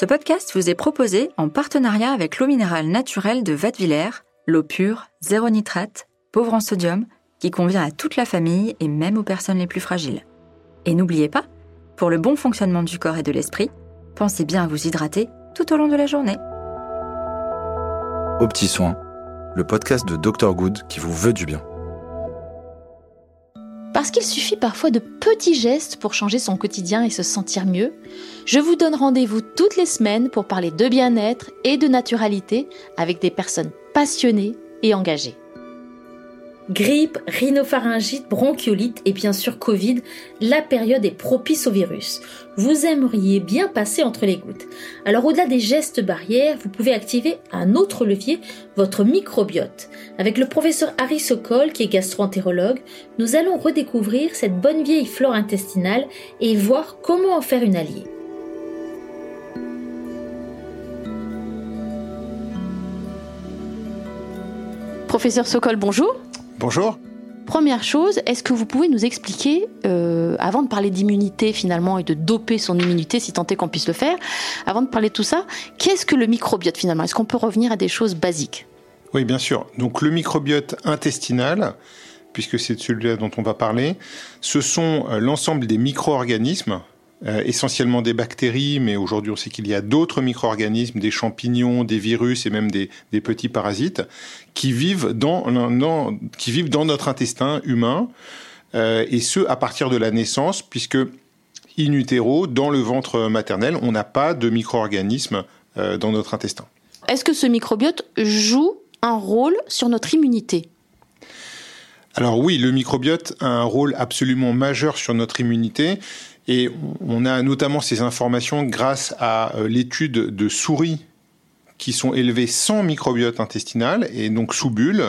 Ce podcast vous est proposé en partenariat avec l'eau minérale naturelle de Vatvillers, l'eau pure, zéro nitrate, pauvre en sodium, qui convient à toute la famille et même aux personnes les plus fragiles. Et n'oubliez pas, pour le bon fonctionnement du corps et de l'esprit, pensez bien à vous hydrater tout au long de la journée. Au petit soin, le podcast de Dr Good qui vous veut du bien. Parce qu'il suffit parfois de petits gestes pour changer son quotidien et se sentir mieux, je vous donne rendez-vous toutes les semaines pour parler de bien-être et de naturalité avec des personnes passionnées et engagées. Grippe, rhinopharyngite, bronchiolite et bien sûr Covid, la période est propice au virus. Vous aimeriez bien passer entre les gouttes. Alors au-delà des gestes barrières, vous pouvez activer un autre levier, votre microbiote. Avec le professeur Harry Sokol, qui est gastroentérologue, nous allons redécouvrir cette bonne vieille flore intestinale et voir comment en faire une alliée. Professeur Sokol, bonjour. Bonjour. Première chose, est-ce que vous pouvez nous expliquer, euh, avant de parler d'immunité finalement et de doper son immunité, si tant est qu'on puisse le faire, avant de parler de tout ça, qu'est-ce que le microbiote finalement? Est-ce qu'on peut revenir à des choses basiques? Oui, bien sûr. Donc le microbiote intestinal, puisque c'est celui-là dont on va parler, ce sont euh, l'ensemble des micro-organismes euh, essentiellement des bactéries, mais aujourd'hui on sait qu'il y a d'autres micro-organismes, des champignons, des virus et même des, des petits parasites qui vivent dans, dans, qui vivent dans notre intestin humain, euh, et ce à partir de la naissance, puisque in utero, dans le ventre maternel, on n'a pas de micro-organismes euh, dans notre intestin. Est-ce que ce microbiote joue un rôle sur notre immunité? Alors oui, le microbiote a un rôle absolument majeur sur notre immunité. Et on a notamment ces informations grâce à euh, l'étude de souris qui sont élevés sans microbiote intestinal et donc sous bulle.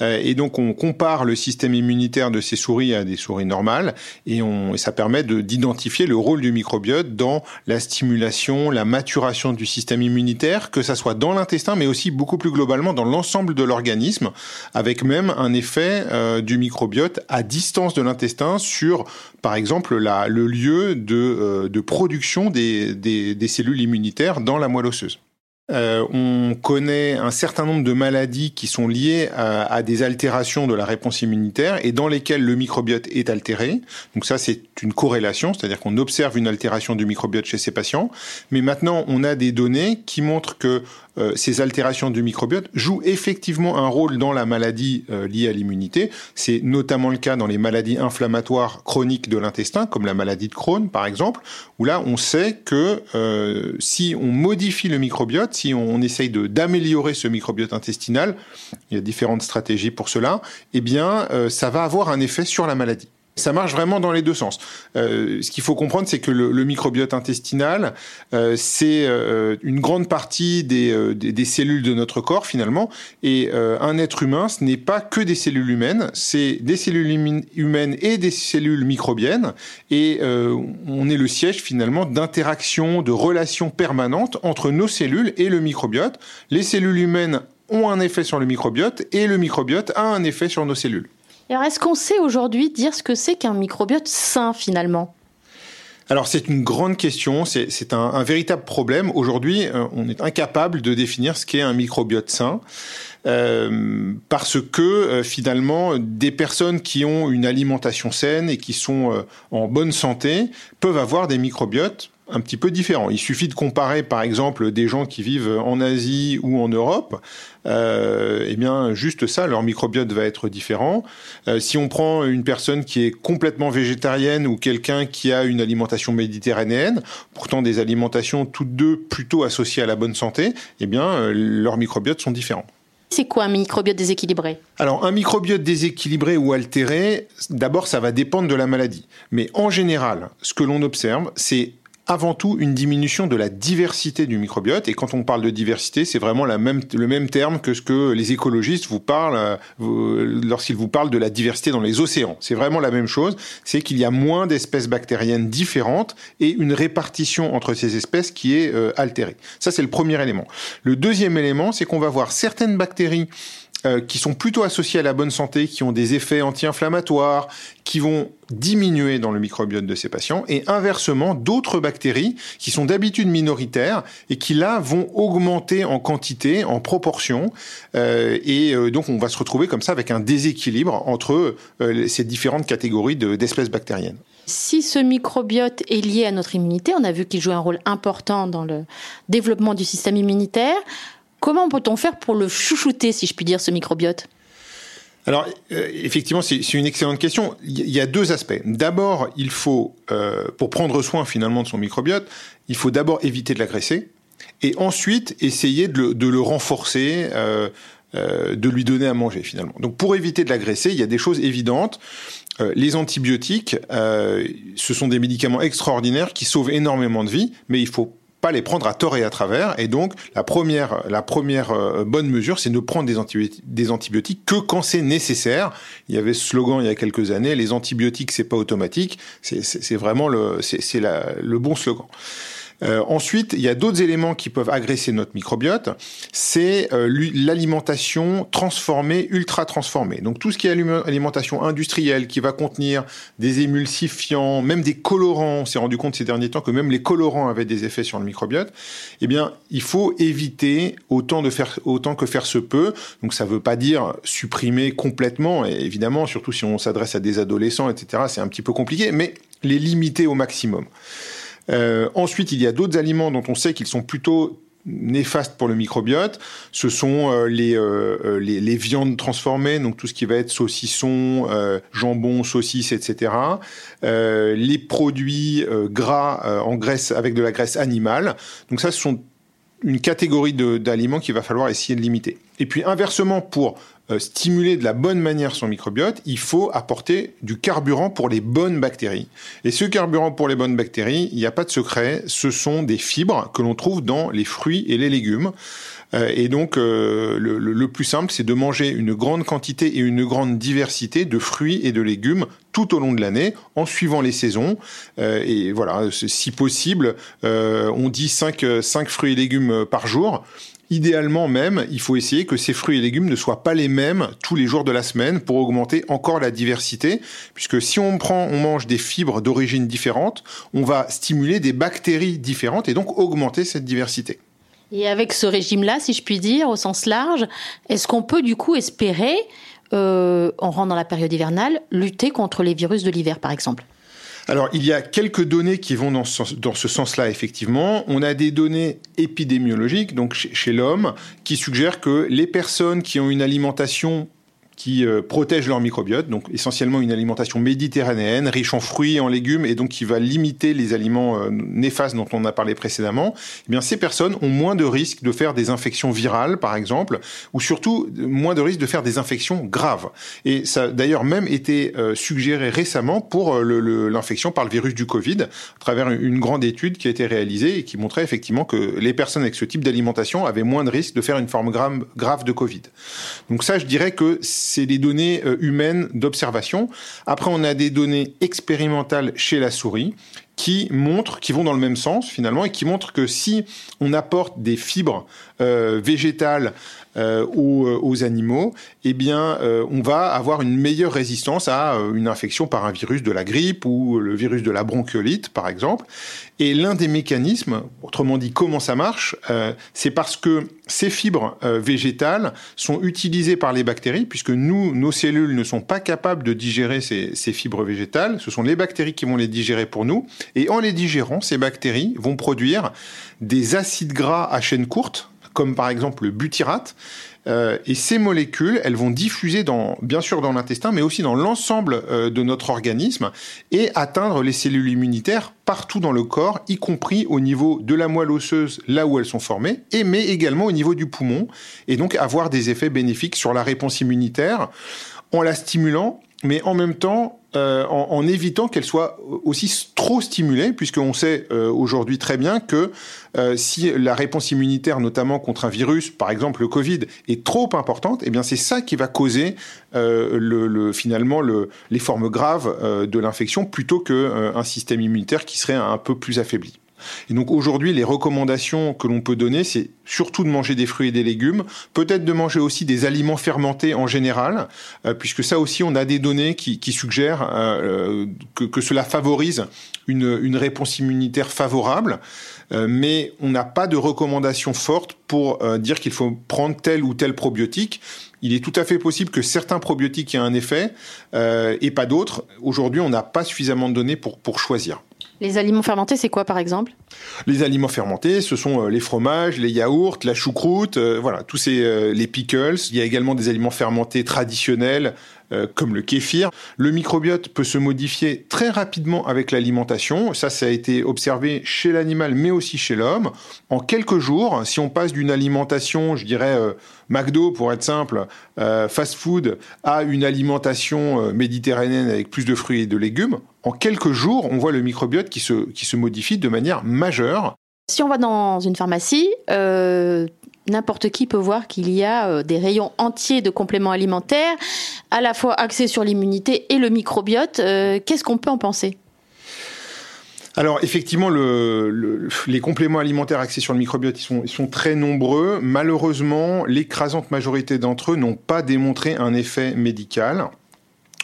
Euh, et donc on compare le système immunitaire de ces souris à des souris normales et, on, ça permet d'identifier le rôle du microbiote dans la stimulation, la maturation du système immunitaire, que ça soit dans l'intestin mais aussi beaucoup plus globalement dans l'ensemble de l'organisme, avec même un effet euh, du microbiote à distance de l'intestin sur, par exemple, la, le lieu de, euh, de production des, des, des cellules immunitaires dans la moelle osseuse. Euh, on connaît un certain nombre de maladies qui sont liées à, des altérations de la réponse immunitaire et dans lesquelles le microbiote est altéré. Donc ça, c'est une corrélation, c'est-à-dire qu'on observe une altération du microbiote chez ces patients. Mais maintenant, on a des données qui montrent que euh, ces altérations du microbiote jouent effectivement un rôle dans la maladie euh, liée à l'immunité. C'est notamment le cas dans les maladies inflammatoires chroniques de l'intestin, comme la maladie de Crohn par exemple, où là on sait que euh, si on modifie le microbiote, si on, essaye d'améliorer ce microbiote intestinal, il y a différentes stratégies pour cela, eh bien ça va avoir un effet sur la maladie. Ça marche vraiment dans les deux sens. Euh, ce qu'il faut comprendre, c'est que le, le, microbiote intestinal, euh, c'est euh, une grande partie des, euh, des, des, cellules de notre corps finalement. Et euh, un être humain, ce n'est pas que des cellules humaines, c'est des cellules humaines et des cellules microbiennes. Et on est le siège finalement d'interactions, de relations permanentes entre nos cellules et le microbiote. Les cellules humaines ont un effet sur le microbiote et le microbiote a un effet sur nos cellules. Alors, est-ce qu'on sait aujourd'hui dire ce que c'est qu'un microbiote sain finalement? Alors c'est une grande question, c'est un, véritable problème. Aujourd'hui, euh, on est incapable de définir ce qu'est un microbiote sain. Euh, parce que euh, finalement, des personnes qui ont une alimentation saine et qui sont en bonne santé peuvent avoir des microbiotes un petit peu différents. Il suffit de comparer, par exemple, des gens qui vivent en Asie ou en Europe. Euh, eh bien, juste ça, leur microbiote va être différent. Euh, si on prend une personne qui est complètement végétarienne ou quelqu'un qui a une alimentation méditerranéenne, pourtant des alimentations toutes deux plutôt associées à la bonne santé, eh bien, euh, leurs microbiotes sont différents. C'est quoi un microbiote déséquilibré? Alors un microbiote déséquilibré ou altéré, d'abord ça va dépendre de la maladie. Mais en général, ce que l'on observe, c'est avant tout une diminution de la diversité du microbiote. Et quand on parle de diversité, c'est vraiment le même terme que ce que les écologistes vous parlent euh, lorsqu'ils vous parlent de la diversité dans les océans. C'est vraiment la même chose. C'est qu'il y a moins d'espèces bactériennes différentes et une répartition entre ces espèces qui est euh, altérée. Ça, c'est le premier élément. Le deuxième élément, c'est qu'on va voir certaines bactéries euh, qui sont plutôt associées à la bonne santé, qui ont des effets anti-inflammatoires, qui vont diminuer dans le microbiote de ces patients et inversement d'autres bactéries qui sont d'habitude minoritaires et qui là vont augmenter en quantité, en proportion euh, et euh, donc on va se retrouver comme ça avec un déséquilibre entre ces différentes catégories d'espèces bactériennes. Si ce microbiote est lié à notre immunité, on a vu qu'il joue un rôle important dans le développement du système immunitaire. Comment peut-on faire pour le chouchouter, si je puis dire, ce microbiote? Alors, euh, effectivement, c'est une excellente question. Il y a deux aspects. D'abord, il faut, euh, pour prendre soin finalement de son microbiote, il faut d'abord éviter de l'agresser, et ensuite essayer de le, renforcer, euh, de lui donner à manger finalement. Donc, pour éviter de l'agresser, il y a des choses évidentes. Les antibiotiques, ce sont des médicaments extraordinaires qui sauvent énormément de vies, mais il faut pas les prendre à tort et à travers. Et donc, la première, la première euh, bonne mesure, c'est de prendre des antibiotiques, que quand c'est nécessaire. Il y avait ce slogan il y a quelques années, les antibiotiques, c'est pas automatique. C'est vraiment le, c'est le bon slogan. Euh, ensuite, il y a d'autres éléments qui peuvent agresser notre microbiote. C'est euh, l'alimentation transformée, ultra transformée. Donc tout ce qui est alimentation industrielle qui va contenir des émulsifiants, même des colorants. On s'est rendu compte ces derniers temps que même les colorants avaient des effets sur le microbiote. Eh bien, il faut éviter autant de faire autant que faire se peut. Donc ça ne veut pas dire supprimer complètement. Et évidemment, surtout si on s'adresse à des adolescents, etc. C'est un petit peu compliqué, mais les limiter au maximum. Euh, ensuite, il y a d'autres aliments dont on sait qu'ils sont plutôt néfastes pour le microbiote. Ce sont euh, euh, les, les, viandes transformées, donc tout ce qui va être saucisson, jambon, saucisse, etc. les produits gras en graisse avec de la graisse animale. Donc ça, ce sont une catégorie d'aliments qu'il va falloir essayer de limiter. Et puis inversement, pour euh, stimuler de la bonne manière son microbiote, il faut apporter du carburant pour les bonnes bactéries. Et ce carburant pour les bonnes bactéries, il n'y a pas de secret, ce sont des fibres que l'on trouve dans les fruits et les légumes. Euh, et donc, euh, le, plus simple, c'est de manger une grande quantité et une grande diversité de fruits et de légumes tout au long de l'année, en suivant les saisons. et voilà, si possible, on dit 5, 5 fruits et légumes par jour. Idéalement même, il faut essayer que ces fruits et légumes ne soient pas les mêmes tous les jours de la semaine pour augmenter encore la diversité, puisque si on prend, on mange des fibres d'origine différente, on va stimuler des bactéries différentes et donc augmenter cette diversité. Et avec ce régime-là, si je puis dire, au sens large, est-ce qu'on peut du coup espérer, euh, on rentre dans la période hivernale, lutter contre les virus de l'hiver par exemple alors, il y a quelques données qui vont dans ce, dans ce sens-là, effectivement. On a des données épidémiologiques, donc chez l'homme, qui suggèrent que les personnes qui ont une alimentation qui euh, protègent leur microbiote, donc essentiellement une alimentation méditerranéenne, riche en fruits en légumes, et donc qui va limiter les aliments euh, néfastes dont on a parlé précédemment, eh bien ces personnes ont moins de risques de faire des infections virales, par exemple, ou surtout moins de risques de faire des infections graves. Et ça a d'ailleurs même été euh, suggéré récemment pour l'infection par le virus du Covid, à travers une grande étude qui a été réalisée et qui montrait effectivement que les personnes avec ce type d'alimentation avaient moins de risques de faire une forme grave, grave de Covid. Donc ça, je dirais que c'est des données euh, humaines d'observation. Après, on a des données expérimentales chez la souris qui montrent, qui vont dans le même sens finalement, et qui montrent que si on apporte des fibres euh, végétales euh, aux, animaux, eh bien, on va avoir une meilleure résistance à une infection par un virus de la grippe ou le virus de la bronchiolite, par exemple. Et l'un des mécanismes, autrement dit comment ça marche, euh, c'est parce que ces fibres euh, végétales sont utilisées par les bactéries, puisque nous, nos cellules ne sont pas capables de digérer ces, ces fibres végétales. Ce sont les bactéries qui vont les digérer pour nous. Et en les digérant, ces bactéries vont produire des acides gras à chaîne courte, comme par exemple le butyrate, euh, et ces molécules, elles vont diffuser dans, bien sûr dans l'intestin, mais aussi dans l'ensemble euh, de notre organisme et atteindre les cellules immunitaires partout dans le corps, y compris au niveau de la moelle osseuse, là où elles sont formées, et mais également au niveau du poumon, et donc avoir des effets bénéfiques sur la réponse immunitaire en la stimulant, mais en même temps euh, en, évitant qu'elle soit aussi trop stimulée, puisqu'on sait euh, aujourd'hui très bien que euh, si la réponse immunitaire, notamment contre un virus, par exemple le Covid, est trop importante, eh bien c'est ça qui va causer le, finalement le, les formes graves de l'infection, plutôt qu'un système immunitaire qui serait un peu plus affaibli. Et donc aujourd'hui, les recommandations que l'on peut donner, c'est surtout de manger des fruits et des légumes, peut-être de manger aussi des aliments fermentés en général, euh, puisque ça aussi, on a des données qui, suggèrent euh, que, que, cela favorise une, réponse immunitaire favorable. Euh, mais on n'a pas de recommandation forte pour euh, dire qu'il faut prendre tel ou tel probiotique. Il est tout à fait possible que certains probiotiques aient un effet euh, et pas d'autres. Aujourd'hui, on n'a pas suffisamment de données pour choisir. Les aliments fermentés, c'est quoi par exemple? Les aliments fermentés, ce sont les fromages, les yaourts, la choucroute, voilà, tous ces les pickles. Il y a également des aliments fermentés traditionnels euh, comme le kéfir. Le microbiote peut se modifier très rapidement avec l'alimentation. Ça, ça a été observé chez l'animal, mais aussi chez l'homme. En quelques jours, si on passe d'une alimentation, je dirais euh, McDo pour être simple, euh, fast food, à une alimentation méditerranéenne avec plus de fruits et de légumes, en quelques jours, on voit le microbiote qui se, qui se modifie de manière majeure. Si on va dans une pharmacie, n'importe qui peut voir qu'il y a euh, des rayons entiers de compléments alimentaires, à la fois axés sur l'immunité et le microbiote. Euh, qu'est-ce qu'on peut en penser? Alors effectivement, les compléments alimentaires axés sur le microbiote, ils sont, très nombreux. Malheureusement, l'écrasante majorité d'entre eux n'ont pas démontré un effet médical.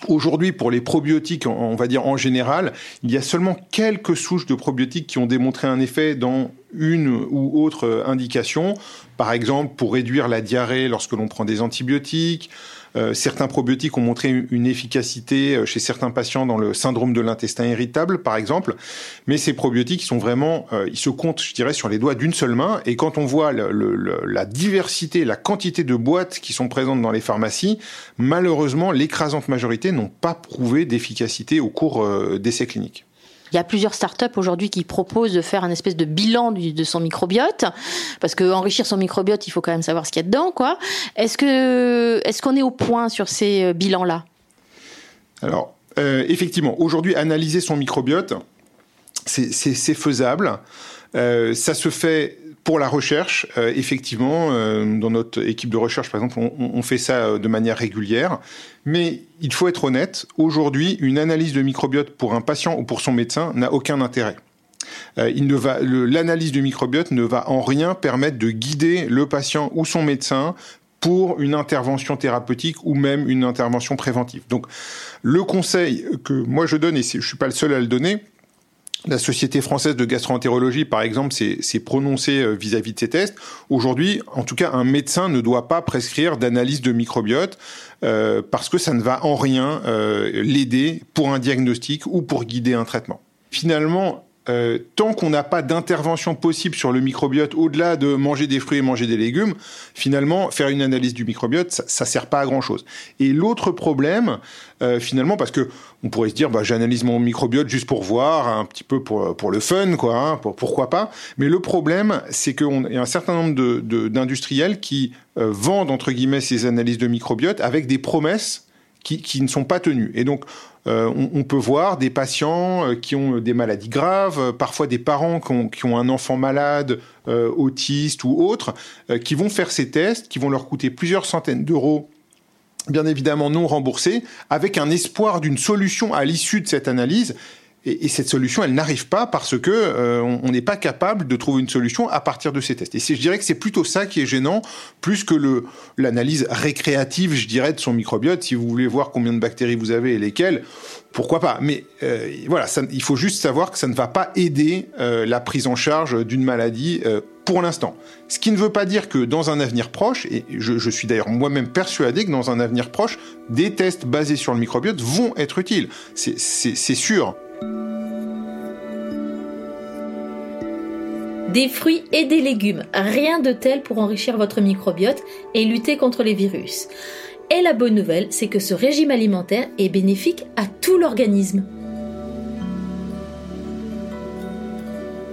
Aujourd'hui, pour les probiotiques, on va dire en général, il y a seulement quelques souches de probiotiques qui ont démontré un effet dans une ou autre indication. Par exemple, pour réduire la diarrhée lorsque l'on prend des antibiotiques. Euh, certains probiotiques ont montré une efficacité euh, chez certains patients dans le syndrome de l'intestin irritable, par exemple. Mais ces probiotiques, sont vraiment, euh, ils se comptent, je dirais, sur les doigts d'une seule main. Et quand on voit la diversité, la quantité de boîtes qui sont présentes dans les pharmacies, malheureusement, l'écrasante majorité n'ont pas prouvé d'efficacité au cours d'essais cliniques. Il y a plusieurs startups aujourd'hui qui proposent de faire un espèce de bilan de son microbiote, parce que enrichir son microbiote, il faut quand même savoir ce qu'il y a dedans, quoi. Est-ce que, est-ce qu'on est au point sur ces euh, bilans-là? Alors, euh, effectivement, aujourd'hui, analyser son microbiote, c'est faisable. Euh, ça se fait pour la recherche, euh, effectivement, euh, dans notre équipe de recherche, par exemple, on, fait ça euh, de manière régulière. Mais il faut être honnête, aujourd'hui, une analyse de microbiote pour un patient ou pour son médecin n'a aucun intérêt. l'analyse du microbiote ne va en rien permettre de guider le patient ou son médecin pour une intervention thérapeutique ou même une intervention préventive. Donc, le conseil que moi je donne, et je suis pas le seul à le donner, la Société française de gastroentérologie, par exemple, s'est prononcée euh, vis-à-vis de ces tests. Aujourd'hui, en tout cas, un médecin ne doit pas prescrire d'analyse de microbiote euh, parce que ça ne va en rien euh, l'aider pour un diagnostic ou pour guider un traitement. Finalement, euh, tant qu'on n'a pas d'intervention possible sur le microbiote, au-delà de manger des fruits et manger des légumes, finalement, faire une analyse du microbiote, ça, ça sert pas à grand chose. Et l'autre problème, euh, finalement, parce que on pourrait se dire, bah, j'analyse mon microbiote juste pour voir, un petit peu pour, le fun, quoi, hein, pour, pourquoi pas. Mais le problème, c'est qu'il y a un certain nombre d'industriels qui euh, vendent, entre guillemets, ces analyses de microbiote avec des promesses qui, qui, ne sont pas tenues. Et donc, euh, on, peut voir des patients euh, qui ont des maladies graves, euh, parfois des parents qui ont, un enfant malade, autiste ou autre, qui vont faire ces tests, qui vont leur coûter plusieurs centaines d'euros bien évidemment non remboursés, avec un espoir d'une solution à l'issue de cette analyse et, cette solution, elle n'arrive pas parce que euh, on n'est pas capable de trouver une solution à partir de ces tests. Et je dirais que c'est plutôt ça qui est gênant, plus que l'analyse récréative, je dirais, de son microbiote. Si vous voulez voir combien de bactéries vous avez et lesquelles, pourquoi pas. Mais euh, voilà, il faut juste savoir que ça ne va pas aider euh, la prise en charge d'une maladie pour l'instant. Ce qui ne veut pas dire que dans un avenir proche, et je suis d'ailleurs moi-même persuadé que dans un avenir proche, des tests basés sur le microbiote vont être utiles. C'est sûr. Des fruits et des légumes, rien de tel pour enrichir votre microbiote et lutter contre les virus. Et la bonne nouvelle, c'est que ce régime alimentaire est bénéfique à tout l'organisme.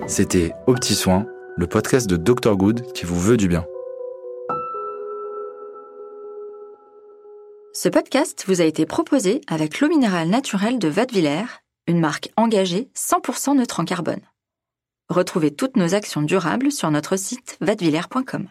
C'était Au Petit Soin, le podcast de Dr Good qui vous veut du bien. Ce podcast vous a été proposé avec l'eau minérale naturelle de Vadevillers, une marque engagée 100% neutre en carbone. Retrouvez toutes nos actions durables sur notre site vadevillers.com.